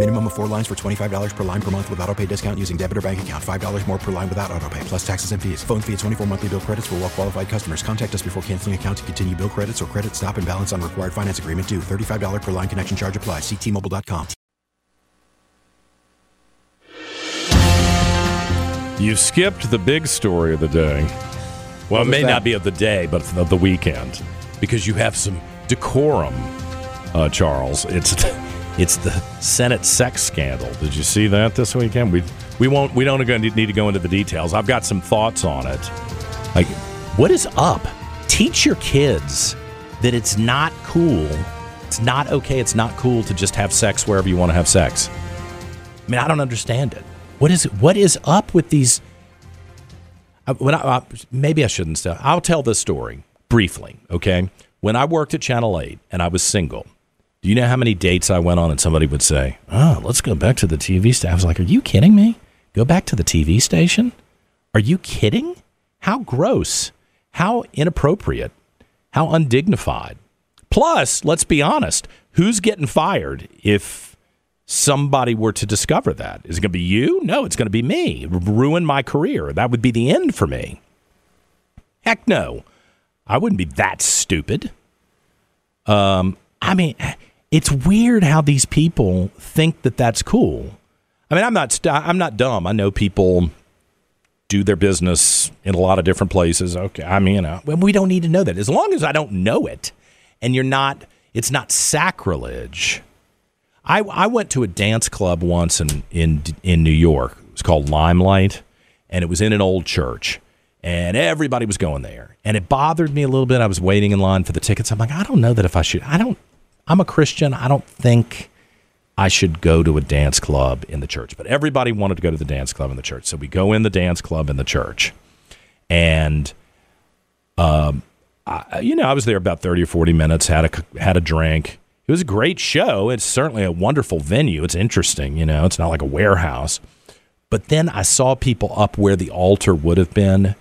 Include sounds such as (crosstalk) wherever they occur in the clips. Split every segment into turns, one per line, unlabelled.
Minimum of four lines for $25 per line per month with auto pay discount using debit or bank account. $5 more per line without auto pay, plus taxes and fees. Phone fee at 24 monthly bill credits for well qualified customers. Contact us before canceling account to continue bill credits or credit stop and balance on required finance agreement due. $35 per line connection charge applies. Ctmobile.com.
You skipped the big story of the day. Well, it may not be of the day, but of the weekend, because you have some decorum, uh, Charles. It's it's the Senate sex scandal. Did you see that this weekend? We we won't we don't need to go into the details. I've got some thoughts on it. Like, what is up? Teach your kids that it's not cool. It's not okay. It's not cool to just have sex wherever you want to have sex. I mean, I don't understand it. What is what is up with these? Uh, when I, uh, maybe I shouldn't. I'll tell this story briefly. Okay, when I worked at Channel Eight and I was single, do you know how many dates I went on? And somebody would say, "Oh, let's go back to the TV station." I was like, "Are you kidding me? Go back to the TV station? Are you kidding? How gross! How inappropriate! How undignified!" Plus, let's be honest, who's getting fired if somebody were to discover that? Is it going to be you? No, it's going to be me. Ruin my career. That would be the end for me. Heck no. I wouldn't be that stupid. Um, I mean, it's weird how these people think that that's cool. I mean, I'm not st- I'm not dumb. I know people do their business in a lot of different places. Okay, I mean, uh, you know, we don't need to know that. As long as I don't know it, and you're not, it's not sacrilege. I, I went to a dance club once in, in in New York. It was called Limelight, and it was in an old church, and everybody was going there. And it bothered me a little bit. I was waiting in line for the tickets. I'm like, I don't know that if I should. I don't. I'm a Christian. I don't think I should go to a dance club in the church. But everybody wanted to go to the dance club in the church, so we go in the dance club in the church, and um, I, you know, I was there about thirty or forty minutes. Had a had a drink it was a great show. It's certainly a wonderful venue. It's interesting, you know, it's not like a warehouse. But then I saw people up where the altar would have been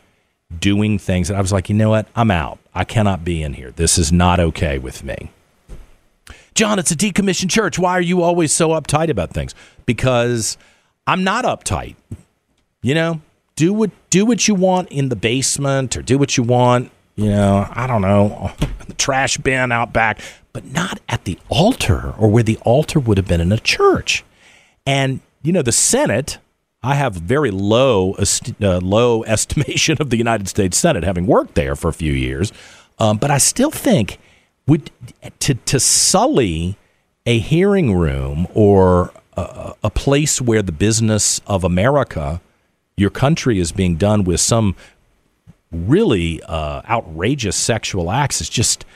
doing things. And I was like, you know what? I'm out. I cannot be in here. This is not okay with me. John, it's a decommissioned church. Why are you always so uptight about things? Because I'm not uptight. You know, do what do what you want in the basement or do what you want, you know, I don't know, in the trash bin out back but not at the altar or where the altar would have been in a church. And, you know, the Senate, I have very low, uh, low (laughs) estimation of the United States Senate, having worked there for a few years. Um, but I still think would to, to sully a hearing room or a, a place where the business of America, your country, is being done with some really uh, outrageous sexual acts is just –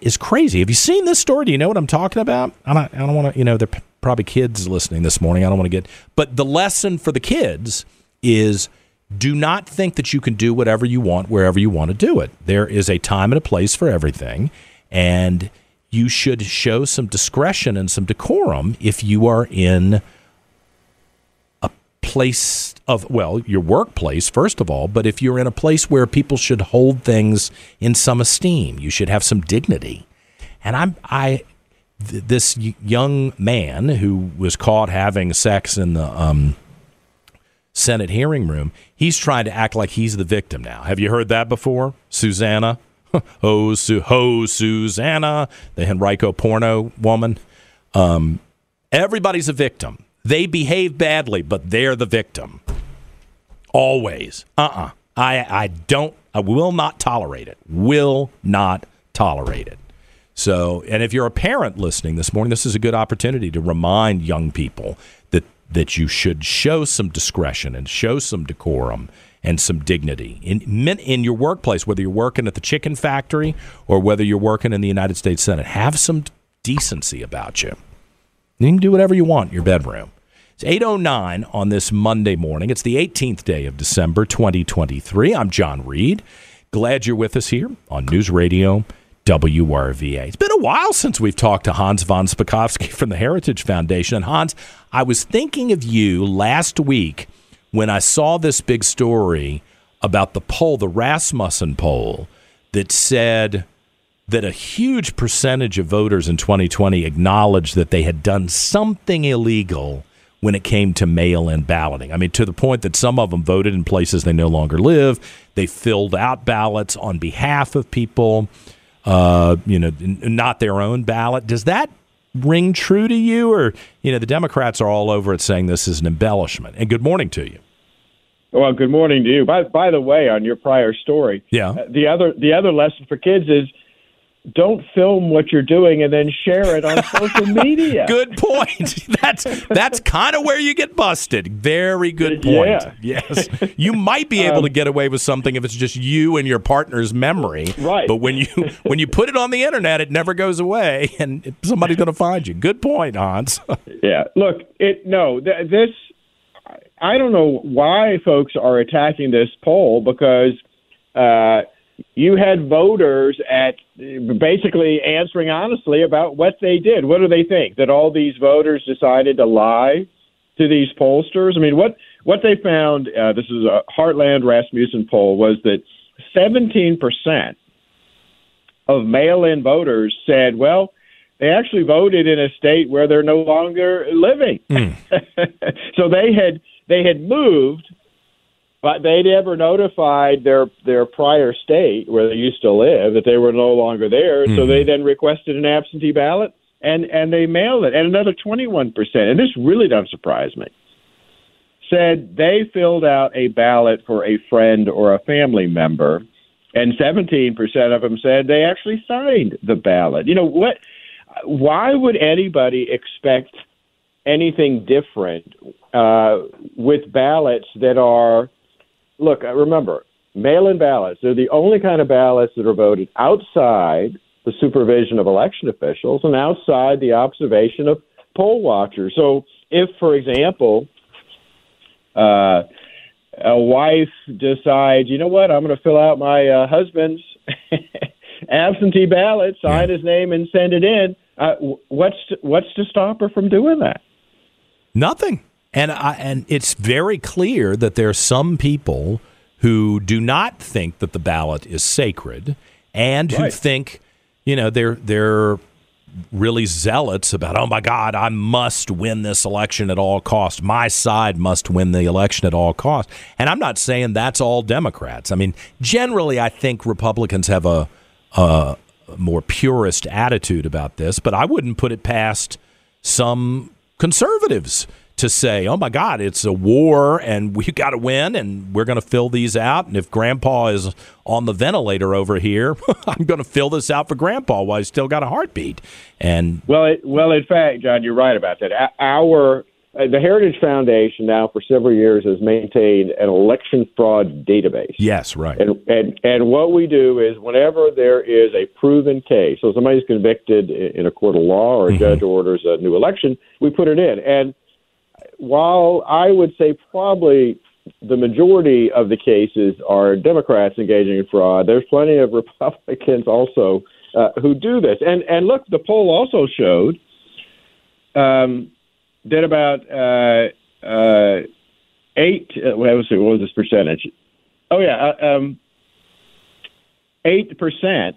is crazy. Have you seen this story? Do you know what I'm talking about? I don't, I don't want to, you know, there are probably kids listening this morning. I don't want to get, but the lesson for the kids is do not think that you can do whatever you want wherever you want to do it. There is a time and a place for everything. And you should show some discretion and some decorum if you are in a place of well your workplace first of all but if you're in a place where people should hold things in some esteem you should have some dignity. And i'm i th- this young man who was caught having sex in the um, senate hearing room he's trying to act like he's the victim now. Have you heard that before susanna (laughs) oh Su- ho susanna the henrico porno woman um, everybody's a victim they behave badly, but they're the victim. Always. Uh uh-uh. uh I, I don't, I will not tolerate it. Will not tolerate it. So, and if you're a parent listening this morning, this is a good opportunity to remind young people that that you should show some discretion and show some decorum and some dignity in in your workplace, whether you're working at the chicken factory or whether you're working in the United States Senate. Have some decency about you. You can do whatever you want in your bedroom. It's 809 on this Monday morning. It's the 18th day of December 2023. I'm John Reid. Glad you're with us here on News Radio WRVA. It's been a while since we've talked to Hans von Spakovsky (laughs) from the Heritage Foundation. And Hans, I was thinking of you last week when I saw this big story about the poll, the Rasmussen poll, that said that a huge percentage of voters in 2020 acknowledged that they had done something illegal when it came to mail in balloting. I mean, to the point that some of them voted in places they no longer live. They filled out ballots on behalf of people, uh, you know, not their own ballot. Does that ring true to you? Or, you know, the Democrats are all over it saying this is an embellishment. And good morning to you.
Well, good morning to you. By, by the way, on your prior story,
yeah,
uh, the other the other lesson for kids is don't film what you're doing and then share it on social (laughs) media.
good point. (laughs) That's that's kind of where you get busted. Very good point. Yeah. (laughs) Yes. You might be able um, to get away with something if it's just you and your partner's memory.
Right.
But when you when you put it on the internet, it never goes away and somebody's going to find you. Good point, Hans.
yeah. Look, it no, th- this I don't know why folks are attacking this poll because uh you had voters at basically answering honestly about what they did. What do they think? That all these voters decided to lie to these pollsters? I mean, what what they found, uh, this is a Heartland Rasmussen poll, was that 17% of mail in voters said, well, they actually voted in a state where they're no longer living. Mm. (laughs) so they had they had moved but they never notified their their prior state where they used to live that they were no longer there. Mm-hmm. So they then requested an absentee ballot and and they mailed it. And another 21 percent, and this really doesn't surprise me, said they filled out a ballot for a friend or a family member, and 17 percent of them said they actually signed the ballot. You know what? Why would anybody expect anything different uh, with ballots that are look, uh, remember, mail-in ballots, they're the only kind of ballots that are voted outside the supervision of election officials and outside the observation of poll watchers. So if, for example, uh, a wife decides, you know what, I'm going to fill out my uh, husband's (laughs) absentee ballot, sign his name, and send it in. Uh, what's to, what's to stop her from doing that?
Nothing. And I, and it's very clear that there are some people who do not think that the ballot is sacred, and right. who think, you know, they're they're really zealots about, oh my God, I must win this election at all cost. My side must win the election at all cost. And I'm not saying that's all Democrats. I mean, generally, I think Republicans have a, a more purist attitude about this, but I wouldn't put it past some conservatives to say, oh my God, it's a war and we (laughs) got to win and we're going to fill these out. And if grandpa is on the ventilator over here, (laughs) I'm going to fill this out for grandpa while he's still got a heartbeat. And
well, it, well, in fact, John, you're right about that. Our the Heritage Foundation now for several years has maintained an election fraud database.
Yes, right.
And and and what we do is whenever there is a proven case, so somebody's convicted in a court of law or a mm-hmm. judge orders a new election, we put it in. And while I would say probably the majority of the cases are Democrats engaging in fraud, there's plenty of (laughs) Republicans also uh, who do this. And and look, the poll also showed um, that about uh, uh, eight. Uh, what was it? What was this percentage? Oh yeah, uh, um, eight percent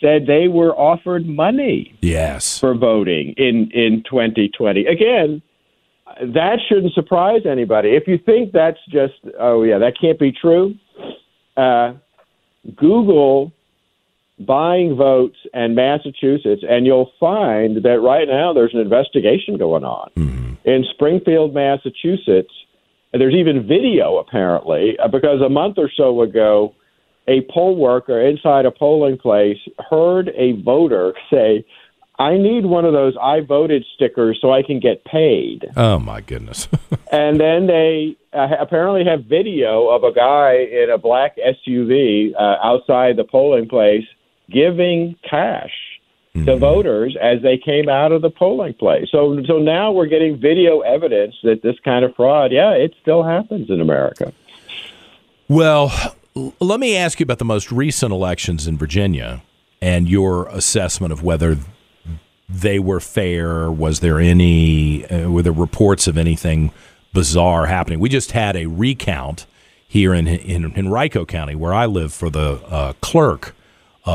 said they were offered money.
Yes,
for voting in in 2020. Again that shouldn't surprise anybody. If you think that's just, oh, yeah, that can't be true, uh, Google buying votes in Massachusetts, and you'll find that right now there's an investigation going on mm-hmm. in Springfield, Massachusetts. And there's even video, apparently, uh, because a month or so ago, a poll worker inside a polling place heard a voter say, I need one of those I voted stickers so I can get paid.
Oh, my goodness. (laughs)
and then they uh, apparently have video of a guy in a black SUV uh, outside the polling place giving cash mm-hmm. to voters as they came out of the polling place. So, so now we're getting video evidence that this kind of fraud, yeah, it still happens in America.
Well, let me ask you about the most recent elections in Virginia and your assessment of whether they were fair. Was there any, uh, were there reports of anything bizarre happening? We just had a recount here in in, in Henrico County, where I live, for the uh, clerk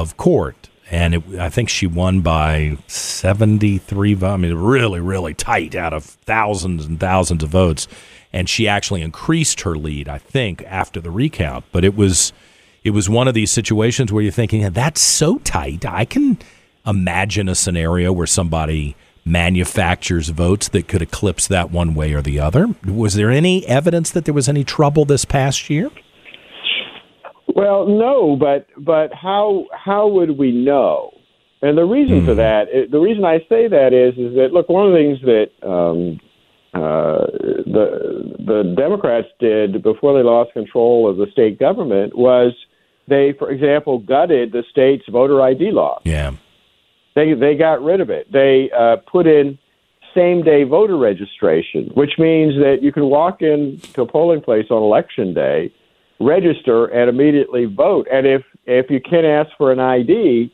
of court, and it, I think she won by seventy three votes. I mean, really, really tight out of thousands and thousands of votes, and she actually increased her lead, I think, after the recount. But it was it was one of these situations where you're thinking, that's so tight, I can imagine a scenario where somebody manufactures votes that could eclipse that one way or the other. Was there any evidence that there was any trouble this past year?
Well, no, but but how how would we know? And the reason mm. for hmm. that, the reason I say that is, is that look, one of the things that um, uh, the the Democrats did before they lost control of the state government was they, for example, gutted the state's voter ID law.
Yeah.
They they got rid of it. They uh, put in same day voter registration, which means that you can walk in to a polling place on election day, register, and immediately vote. And if if you can't ask for an ID,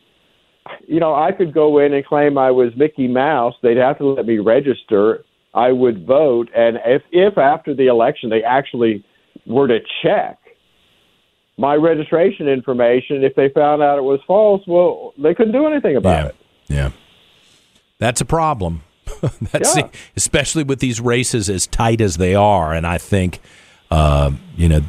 you know I could go in and claim I was Mickey Mouse. They'd have to let me register. I would vote, and if if after the election they actually were to check my registration information, if they found out it was false, well, they couldn't do anything about
yeah.
it.
Yeah. That's a problem. (laughs) That's yeah. especially with these races as tight as they are, and I think, uh, you know,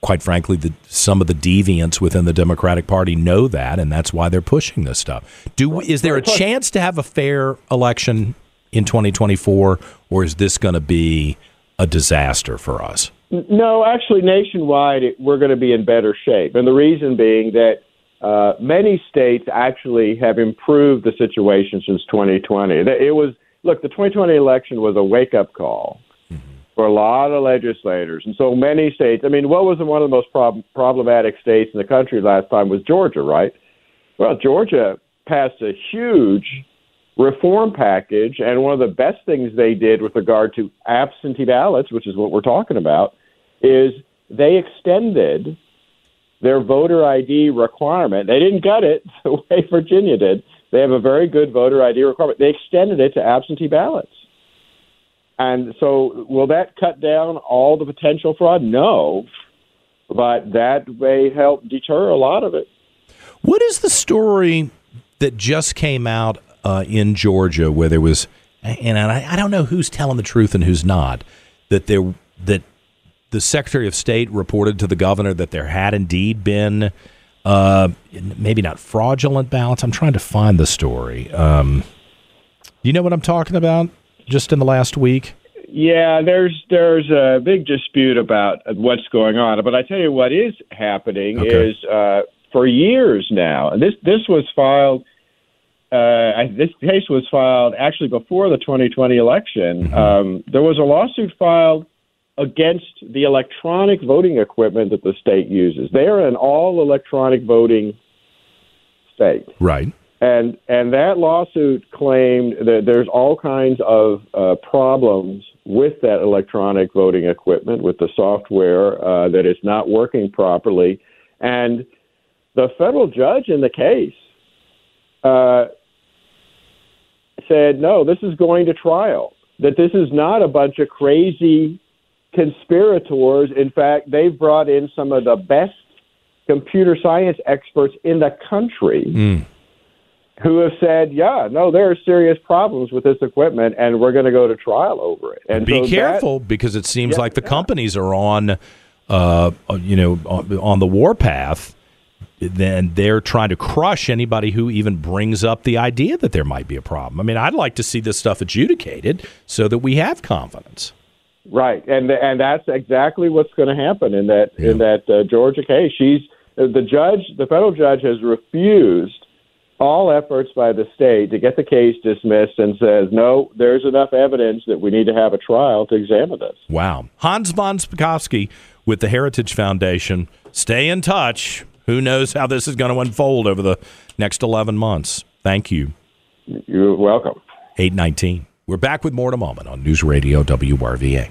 quite frankly, the, some of the deviants within the Democratic Party know that, and that's why they're pushing this stuff. Do is there a chance to have a fair election in 2024, or is this going to be a disaster for us?
No, actually, nationwide, we're going to be in better shape, and the reason being that uh, many states actually have improved the situation since 2020. It was look, the 2020 election was a wake up call. For a lot of legislators, and so many states. I mean, what was one of the most prob- problematic states in the country last time was Georgia, right? Well, Georgia passed a huge reform package, and one of the best things they did with regard to absentee ballots, which is what we're talking about, is they extended their voter ID requirement. They didn't gut it (laughs) the way Virginia did. They have a very good voter ID requirement. They extended it to absentee ballots. And so, will that cut down all the potential fraud? No, but that may help deter a lot of it.
What is the story that just came out uh, in Georgia where there was, and I, I don't know who's telling the truth and who's not, that there that the Secretary of State reported to the governor that there had indeed been uh, maybe not fraudulent ballots. I'm trying to find the story. Um, you know what I'm talking about? Just in the last week.
Yeah, there's there's a big dispute about what's going on, but I tell you what is happening okay. is uh, for years now. and This this was filed. Uh, this case was filed actually before the 2020 election. Mm-hmm. Um, there was a lawsuit filed against the electronic voting equipment that the state uses. They are an all electronic voting state.
Right.
And and that lawsuit claimed that there's all kinds of uh, problems with that electronic voting equipment, with the software uh, that is not working properly, and the federal judge in the case uh, said, no, this is going to trial. That this is not a bunch of crazy conspirators. In fact, they've brought in some of the best computer science experts in the country mm. Who have said, yeah, no, there are serious problems with this equipment, and we're going to go to trial over it. And
be so careful that, because it seems yeah, like the yeah. companies are on, uh, you know, on the warpath. Then they're trying to crush anybody who even brings up the idea that there might be a problem. I mean, I'd like to see this stuff adjudicated so that we have confidence.
Right, and and that's exactly what's going to happen in that yeah. in that uh, Georgia case. She's the judge, the federal judge, has refused all efforts by the state to get the case dismissed and says, no, there's enough evidence that we need to have a trial to examine this.
Wow. Hans von Spakovsky with the Heritage Foundation. Stay in touch. Who knows how this is going to unfold over the next 11 months? Thank you.
You're welcome.
819. We're back with more in a moment on News Radio WRVA.